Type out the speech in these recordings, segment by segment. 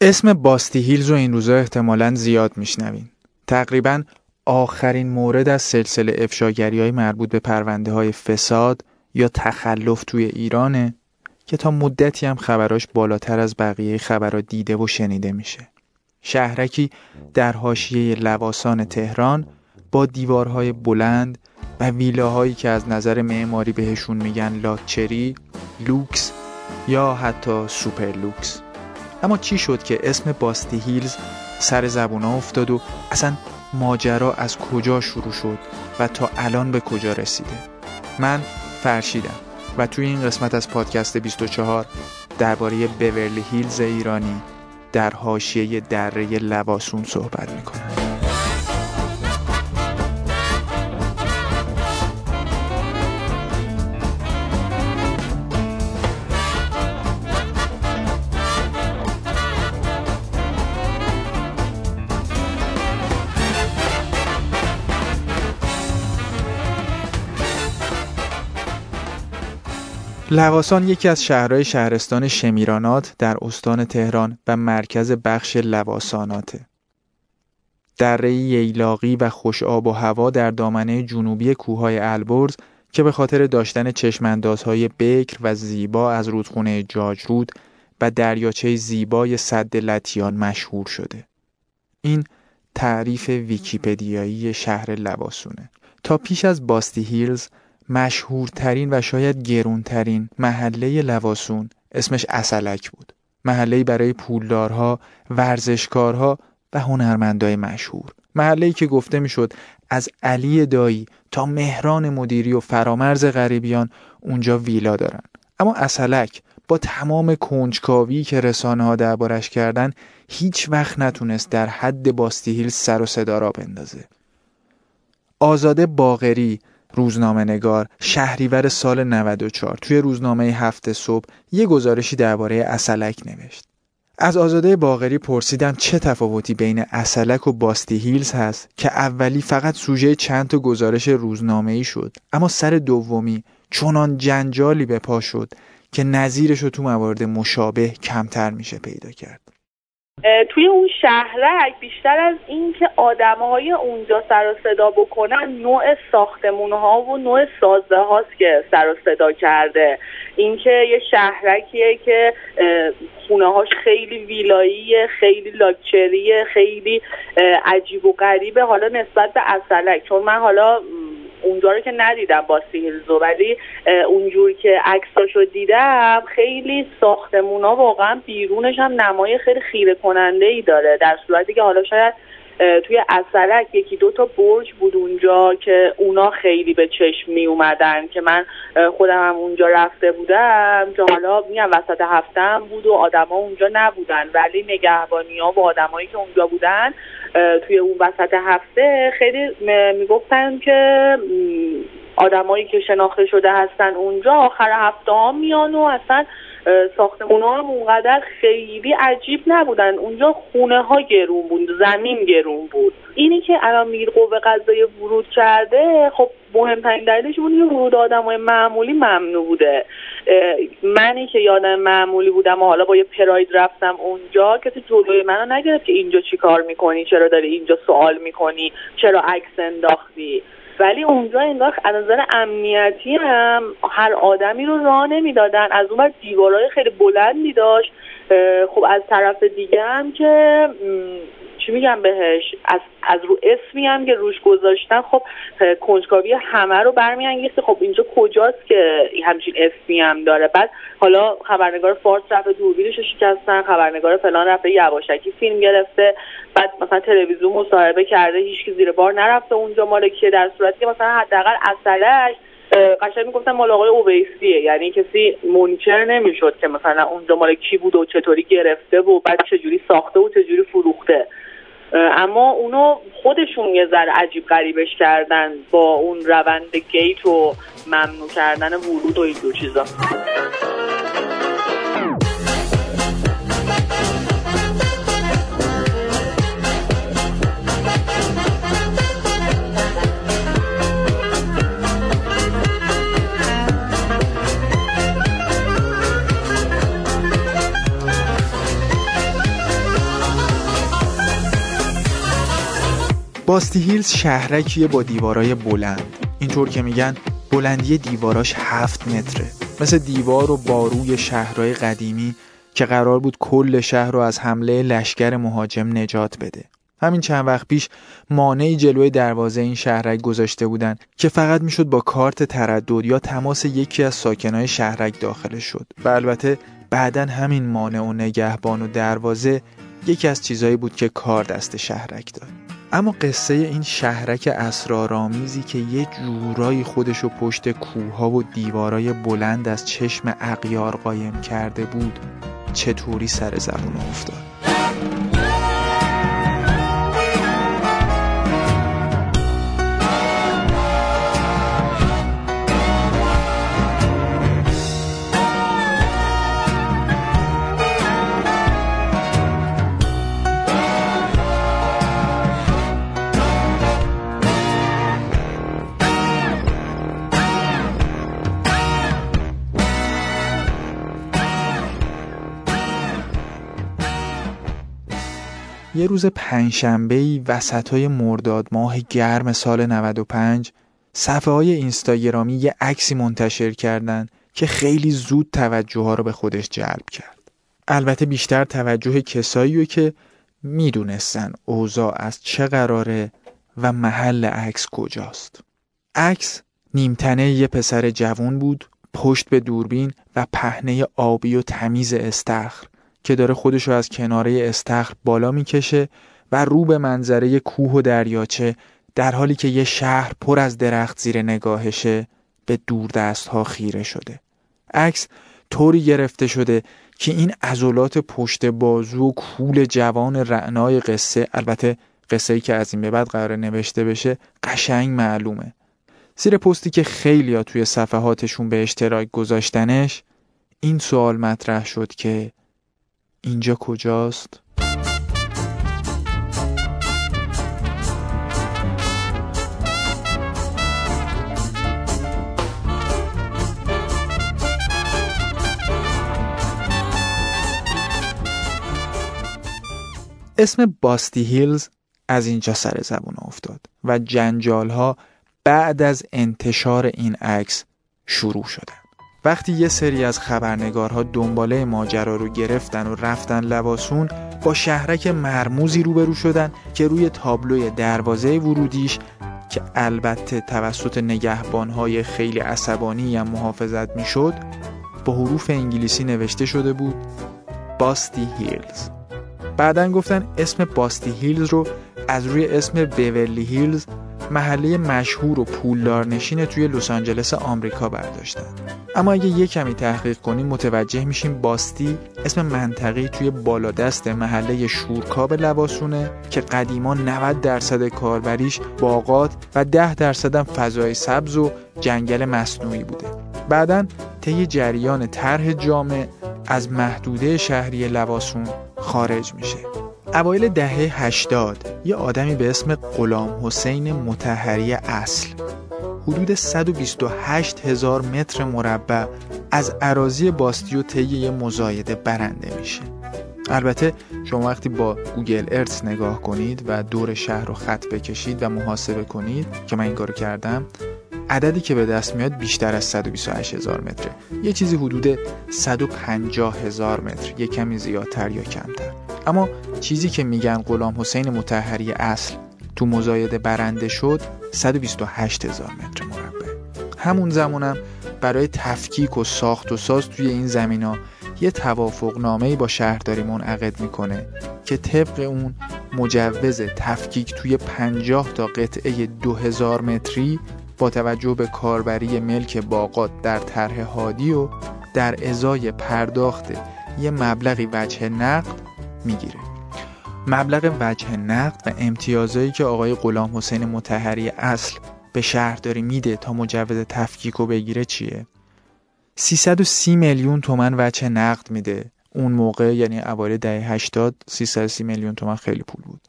اسم باستی هیلز رو این روزا احتمالا زیاد میشنوین. تقریبا آخرین مورد از سلسله افشاگری های مربوط به پرونده های فساد یا تخلف توی ایرانه که تا مدتی هم خبراش بالاتر از بقیه خبرها دیده و شنیده میشه. شهرکی در حاشیه لواسان تهران با دیوارهای بلند و ویلاهایی که از نظر معماری بهشون میگن لاکچری، لوکس یا حتی سوپر لوکس. اما چی شد که اسم باستی هیلز سر زبون افتاد و اصلا ماجرا از کجا شروع شد و تا الان به کجا رسیده؟ من فرشیدم و توی این قسمت از پادکست 24 درباره بورلی هیلز ایرانی در حاشیه دره لواسون صحبت می‌کنم. لواسان یکی از شهرهای شهرستان شمیرانات در استان تهران و مرکز بخش لواساناته. دره ییلاقی و خوش آب و هوا در دامنه جنوبی کوههای البرز که به خاطر داشتن چشماندازهای بکر و زیبا از رودخونه جاجرود و دریاچه زیبای صد لتیان مشهور شده. این تعریف ویکیپدیایی شهر لواسونه. تا پیش از باستی هیلز مشهورترین و شاید گرونترین محله لواسون اسمش اصلک بود. محله برای پولدارها، ورزشکارها و هنرمندای مشهور. محله که گفته می‌شد از علی دایی تا مهران مدیری و فرامرز غریبیان اونجا ویلا دارن. اما اصلک با تمام کنجکاوی که رسانه ها دربارش کردن هیچ وقت نتونست در حد باستیهیل سر و صدا را بندازه. آزاده باغری روزنامه نگار شهریور سال 94 توی روزنامه هفته صبح یه گزارشی درباره اصلک نوشت. از آزاده باغری پرسیدم چه تفاوتی بین اصلک و باستی هیلز هست که اولی فقط سوژه چند تا گزارش روزنامه ای شد اما سر دومی چنان جنجالی به پا شد که نظیرش رو تو موارد مشابه کمتر میشه پیدا کرد. توی اون شهرک بیشتر از اینکه آدمهای اونجا سر و صدا بکنن نوع ساختمون ها و نوع سازه هاست که سر و صدا کرده. اینکه یه شهرکیه که خونه هاش خیلی ویلاییه خیلی لاکچریه خیلی عجیب و غریبه حالا نسبت به اصلک. چون من حالا اونجا رو که ندیدم با سیلزو ولی اونجور که عکساشو دیدم خیلی ساختمونا واقعا بیرونش هم نمای خیلی خیره کننده ای داره در صورتی که حالا شاید توی اصلک یکی دو تا برج بود اونجا که اونا خیلی به چشم می اومدن که من خودم هم اونجا رفته بودم که حالا میگم وسط هفتم بود و آدما اونجا نبودن. ولی نگهبانی ها و آدمایی که اونجا بودن توی اون وسط هفته خیلی می‌گفتن که آدمایی که شناخته شده هستن اونجا آخر هفته ها میان و اصلا ساختمون ها هم اونقدر خیلی عجیب نبودن. اونجا خونه ها گرون بود زمین گرون بود. اینی که الان میر قوه قضایی ورود کرده خب مهمترین دلیلش بود که ورود آدم های معمولی ممنوع بوده. منی که یادم معمولی بودم و حالا با یه پراید رفتم اونجا کسی جلوی منو نگرفت که اینجا چی کار می‌کنی؟ چرا داری اینجا سوال می‌کنی؟ چرا عکس انداختی؟ ولی اونجا انگار از نظر امنیتی هم هر آدمی رو راه نمی‌دادن. از اون دیوارهای خیلی بلندی داشت. خب از طرف دیگه هم که چی میگم بهش؟ از, از رو اسمی هم که روش گذاشتن خب کنجکاوی همه رو برمیانگیخته. خب اینجا کجاست که همچین اسمی هم داره؟ بعد حالا خبرنگار فارس رفته دوربینش رو شکستن خبرنگار فلان رفته یواشکی فیلم گرفته. بعد مثلا تلویزیون مصاحبه کرده هیچکی زیر بار نرفته اونجا مال کیه در صورتی که مثلا حداقل اصلش قشنگ می‌گفتن مال آقای اویسیه. یعنی کسی منکر نمی‌شد که مثلا اونجا مال کی بود و چطوری گرفته و بعد چجوری ساخته و چجوری فروخته. اما اونو خودشون یه ذره عجیب غریبش کردن با اون روند گیت و ممنوع کردن ورود و این دو چیزا. باستی هیلز شهرکیه با دیوارای بلند. اینطور که میگن بلندی دیواراش هفت متره. مثل دیوار و باروی شهرهای قدیمی که قرار بود کل شهر رو از حمله لشکر مهاجم نجات بده. همین چند وقت پیش مانعی جلوی دروازه این شهرک گذاشته بودن که فقط می‌شد با کارت تردد یا تماس یکی از ساکنای شهرک داخل شد. و البته بعدا همین مانع و نگهبان و دروازه یکی از چیزهایی بود که کار دست شهرک داد. اما قصه این شهرک اسرارآمیزی که یه جورایی خودشو پشت کوها و دیوارای بلند از چشم اقیار قایم کرده بود چطوری سر زبون افتاد؟ یه روز پنجشنبه‌ای وسطای مرداد ماه گرم سال 95 صفحه های اینستاگرامی یه عکسی منتشر کردن که خیلی زود توجه ها رو به خودش جلب کرد. البته بیشتر توجه کسایی که می‌دونستن اوضاع از چه قراره و محل عکس کجاست. عکس نیمتنه یه پسر جوون بود پشت به دوربین و پهنه آبی و تمیز استخر که داره خودش رو از کناره استخر بالا می‌کشه و رو به منظره کوه و دریاچه در حالی که یه شهر پر از درخت زیر نگاهشه به دور دست ها خیره شده. عکس طوری گرفته شده که این عضلات پشت بازو و کول جوان رعنای قصه البته قصه ای که از این به بعد قرار نوشته بشه قشنگ معلومه. زیر پستی که خیلی توی صفحاتشون به اشتراک گذاشتنش این سوال مطرح شد که اینجا کجاست؟ اسم باستی هیلز از اینجا سر زبون افتاد و جنجال ها بعد از انتشار این عکس شروع شدن وقتی یه سری از خبرنگارها دنباله ماجرا رو گرفتن و رفتن لباسون با شهرک مرموزی روبرو شدن که روی تابلوی دروازه ورودیش که البته توسط نگهبانهای خیلی عصبانی هم محافظت می‌شد با حروف انگلیسی نوشته شده بود باستی هیلز بعدا گفتن اسم باستی هیلز رو از روی اسم بیورلی هیلز محله مشهور و پولدار نشین توی لس آنجلس آمریکا برداشتن. اما اگه یه کمی تحقیق کنیم متوجه میشیم باستی اسم منطقی توی بالادست محله شورکاب لباسونه که قدیما 90 درصد کاربریش باغات و 10 درصد هم فضای سبز و جنگل مصنوعی بوده. بعدا طی جریان طرح جامع از محدوده شهری لباسون خارج میشه. اوایل دهه 80 یه آدمی به اسم غلام حسین متحری اصل حدود 128 هزار متر مربع از عراضی باستیو طی یه مزایده برنده میشه. البته شما وقتی با گوگل ارتس نگاه کنید و دور شهر رو خط بکشید و محاسبه کنید که من این کارو کردم عددی که به دست میاد بیشتر از 128 هزار متره. یه چیزی حدود 150 هزار متر یه کمی زیادتر یا کمتر. اما چیزی که میگن غلام حسین متحری اصل تو مزایده برنده شد 128 هزار متر مربع. همون زمانم برای تفکیک و ساخت و ساز توی این زمین ها یه توافق نامه با شهرداری منعقد می‌کنه که طبق اون مجوز تفکیک توی 50 تا قطعه 2000 متری با توجه به کاربری ملک باقات در طرح هادی و در ازای پرداخت یه مبلغی وجه نقد می‌گیره. مبلغ وجه نقد و امتیازایی که آقای غلام حسین متحری اصل به شهرداری میده تا مجوز تفکیک رو بگیره چیه؟ 330 میلیون تومن وجه نقد میده. اون موقع یعنی اوایل دهه 80 330 میلیون تومن خیلی پول بود.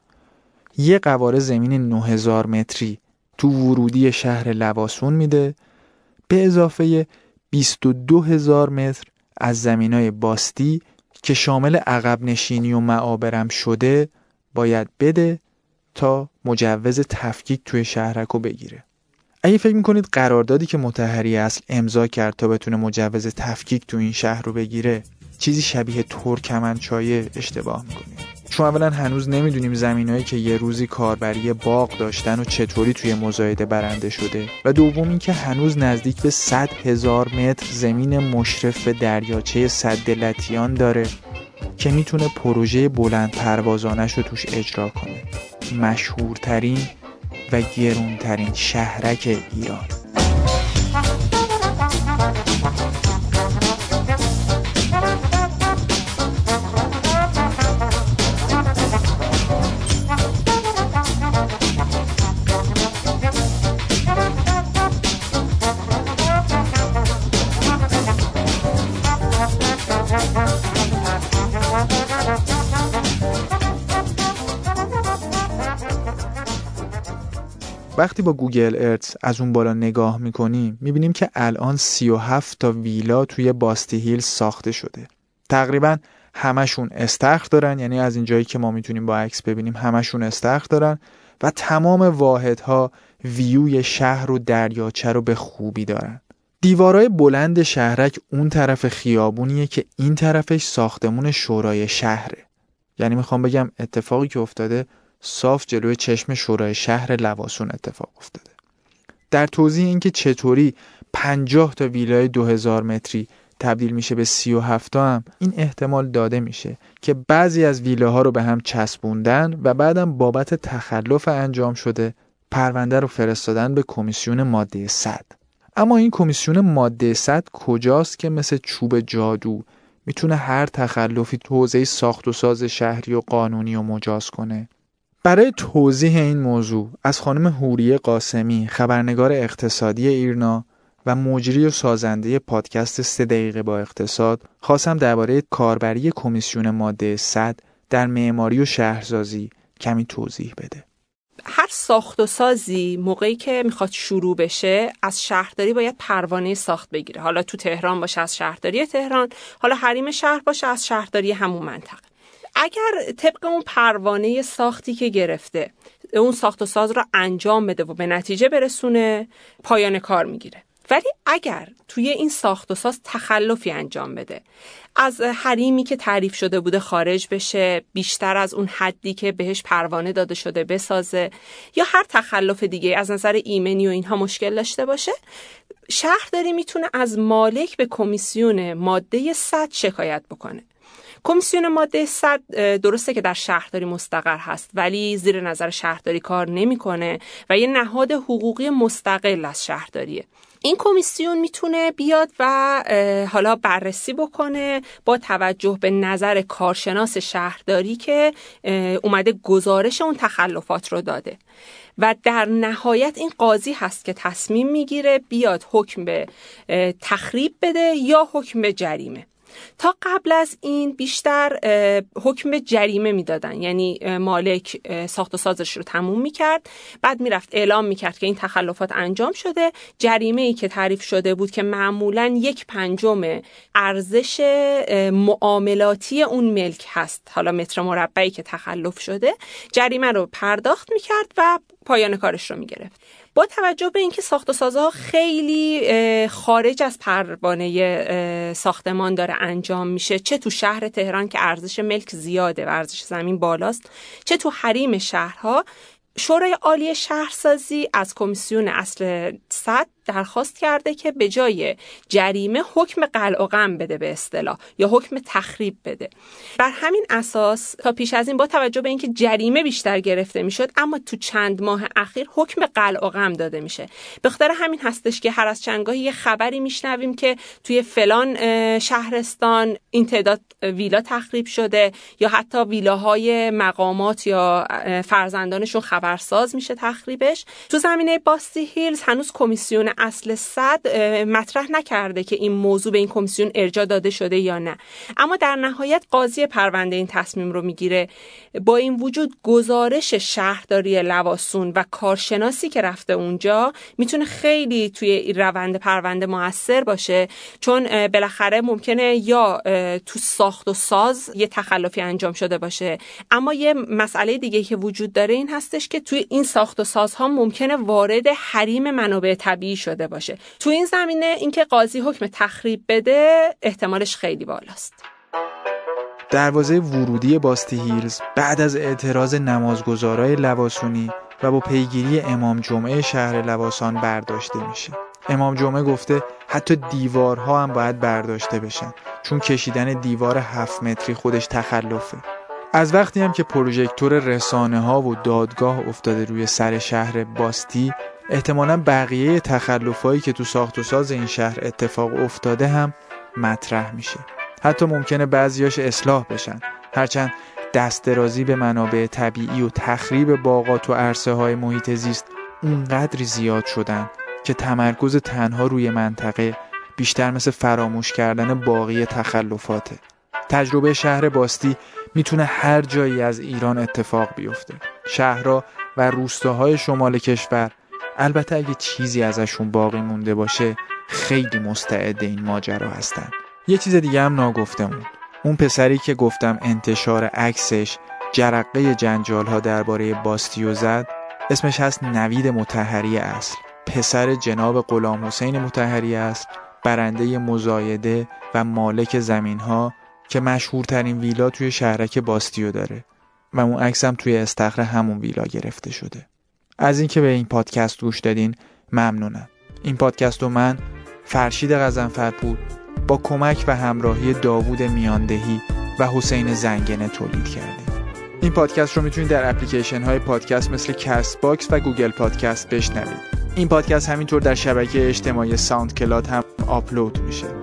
یه قواره زمین 9000 متری تو ورودی شهر لواسون میده. به اضافه 22 هزار متر از زمینای باستی که شامل عقب نشینی و معابرم شده باید بده تا مجوز تفکیک توی شهرک رو بگیره. اگه فکر می‌کنید قراردادی که متحری اصل امضا کرد تا بتونه مجوز تفکیک تو این شهر رو بگیره چیزی شبیه ترکمنچایه اشتباه می‌کنید چون اولا هنوز نمی‌دونیم زمینهایی که یه روزی کاربری باغ داشتن و چطوری توی مزایده برنده شده. و دوم اینکه هنوز نزدیک به 100 هزار متر زمین مشرف به دریاچه صد لتیان داره که می‌تونه پروژه بلند پروازانش رو توش اجرا کنه. مشهورترین و گرونترین شهرک ایران. وقتی با گوگل ارتس از اون بالا نگاه می‌کنیم می‌بینیم که الان 37 تا ویلا توی باستی هیل ساخته شده. تقریبا همشون استخر دارن یعنی از اینجایی که ما می‌تونیم با عکس ببینیم همشون استخر دارن و تمام واحدها ویوی شهر و دریاچه رو به خوبی دارن. دیوارای بلند شهرک اون طرف خیابونیه که این طرفش ساختمون شورای شهره. یعنی می‌خوام بگم اتفاقی که افتاده صاف جلوی چشم شورای شهر لواسون اتفاق افتاده. در توضیح اینکه چطوری 50 تا ویلای 2000 متری تبدیل میشه به 37 تا هم این احتمال داده میشه که بعضی از ویلاها رو به هم چسبوندن و بعدم بابت تخلف انجام شده پرونده رو فرستادن به کمیسیون ماده 100 اما این کمیسیون ماده 100 کجاست که مثل چوب جادو می‌تونه هر تخلفی توضیح ساخت و ساز شهری و قانونی و مجاز کنه؟ برای توضیح این موضوع از خانم هوریه قاسمی خبرنگار اقتصادی ایرنا و مجری و سازنده پادکست سه دقیقه با اقتصاد خواستم درباره کاربری کمیسیون ماده 100 در معماری و شهرسازی کمی توضیح بده. هر ساخت و سازی موقعی که می‌خواد شروع بشه از شهرداری باید پروانه ساخت بگیره. حالا تو تهران باشه از شهرداری تهران. حالا حریم شهر باشه از شهرداری همون منطقه. اگر طبق اون پروانه ساختی که گرفته اون ساخت و ساز را انجام بده و به نتیجه برسونه پایان کار می‌گیره. ولی اگر توی این ساخت و ساز تخلفی انجام بده از حریمی که تعریف شده بوده خارج بشه بیشتر از اون حدی که بهش پروانه داده شده بسازه یا هر تخلف دیگه از نظر ایمنی و اینها مشکل داشته باشه شهرداری می‌تونه از مالک به کمیسیون ماده 100 شکایت بکنه. کمیسیون ماده 100 درسته که در شهرداری مستقر هست ولی زیر نظر شهرداری کار نمی‌کنه و یه نهاد حقوقی مستقل از شهرداریه. این کمیسیون می‌تونه بیاد و حالا بررسی بکنه با توجه به نظر کارشناس شهرداری که اومده گزارش اون تخلفات رو داده. و در نهایت این قاضی هست که تصمیم می‌گیره بیاد حکم به تخریب بده یا حکم به جریمه. تا قبل از این بیشتر حکم جریمه می‌دادن. یعنی مالک ساخت و سازش رو تموم می‌کرد. بعد می‌رفت اعلام می‌کرد که این تخلفات انجام شده. جریمه ای که تعریف شده بود که معمولا یک پنجم ارزش معاملاتی اون ملک هست. حالا متر مربعی که تخلف شده. جریمه رو پرداخت می‌کرد و پایان کارش رو می‌گرفت. با توجه به اینکه ساخت و سازها خیلی خارج از پروانه ساختمان داره انجام میشه چه تو شهر تهران که ارزش ملک زیاده و ارزش زمین بالاست چه تو حریم شهرها شورای عالی شهرسازی از کمیسیون اصل صد درخواست کرده که به جای جریمه حکم قلع و غم بده به اصطلاح یا حکم تخریب بده. بر همین اساس تا پیش از این با توجه به اینکه جریمه بیشتر گرفته می‌شد اما تو چند ماه اخیر حکم قلع و غم داده میشه. به خاطر همین هستش که هر از چندگاهی یه خبری میشنویم که توی فلان شهرستان این تعداد ویلا تخریب شده یا حتی ویلاهای مقامات یا فرزندانشون خبرساز میشه تخریبش. تو زمینه باستی هیلز هنوز کمیسیون اصل صد مطرح نکرده که این موضوع به این کمیسیون ارجا داده شده یا نه. اما در نهایت قاضی پرونده این تصمیم رو می‌گیره. با این وجود گزارش شهرداری لواسون و کارشناسی که رفته اونجا می‌تونه خیلی توی روند پرونده موثر باشه. چون بالاخره ممکنه یا تو ساخت و ساز یه تخلفی انجام شده باشه. اما یه مسئله دیگه که وجود داره این هستش که توی این ساخت و سازها ممکنه وارد حریم منابع طبیعی شده باشه. تو این زمینه اینکه قاضی حکم تخریب بده احتمالش خیلی بالاست. دروازه ورودی باستی هیلز بعد از اعتراض نمازگزارای لواسونی و با پیگیری امام جمعه شهر لواسان برداشته میشه. امام جمعه گفته حتی دیوارها هم باید برداشته بشن چون کشیدن دیوار هفت متری خودش تخلفه. از وقتی هم که پروژکتور رسانه ها و دادگاه افتاده روی سر شهر باستی احتمالا بقیه تخلفهایی که تو ساخت و ساز این شهر اتفاق افتاده هم مطرح میشه. حتی ممکنه بعضیاش اصلاح بشن. هرچند دسترازی به منابع طبیعی و تخریب باغات و عرصه های محیط زیست اونقدری زیاد شدن که تمرکز تنها روی منطقه بیشتر مثل فراموش کردن باقی تخلفاته. تجربه شهر باستی می‌تونه هر جایی از ایران اتفاق بیفته. شهرها و روستاهای شمال کشور البته اگه چیزی ازشون باقی مونده باشه خیلی مستعد این ماجرا هستن. یه چیز دیگه هم ناگفتمون. اون پسری که گفتم انتشار عکسش جرقه جنجال ها درباره باستیو زد اسمش هست نوید متحری اصل. پسر جناب غلام حسین متحری است برنده مزایده و مالک زمین ها که مشهورترین ویلا توی شهرک باستیو داره. و اون عکسم توی استخر همون ویلا گرفته شده. از اینکه به این پادکست گوش دادین ممنونم. این پادکست رو من فرشید غزنفر بود با کمک و همراهی داوود میاندهی و حسین زنگنه تولید کردیم. این پادکست رو می‌تونید در اپلیکیشن های پادکست مثل کست باکس و گوگل پادکست بشنوید. این پادکست همینطور در شبکه اجتماعی ساوند کلاد هم آپلود میشه.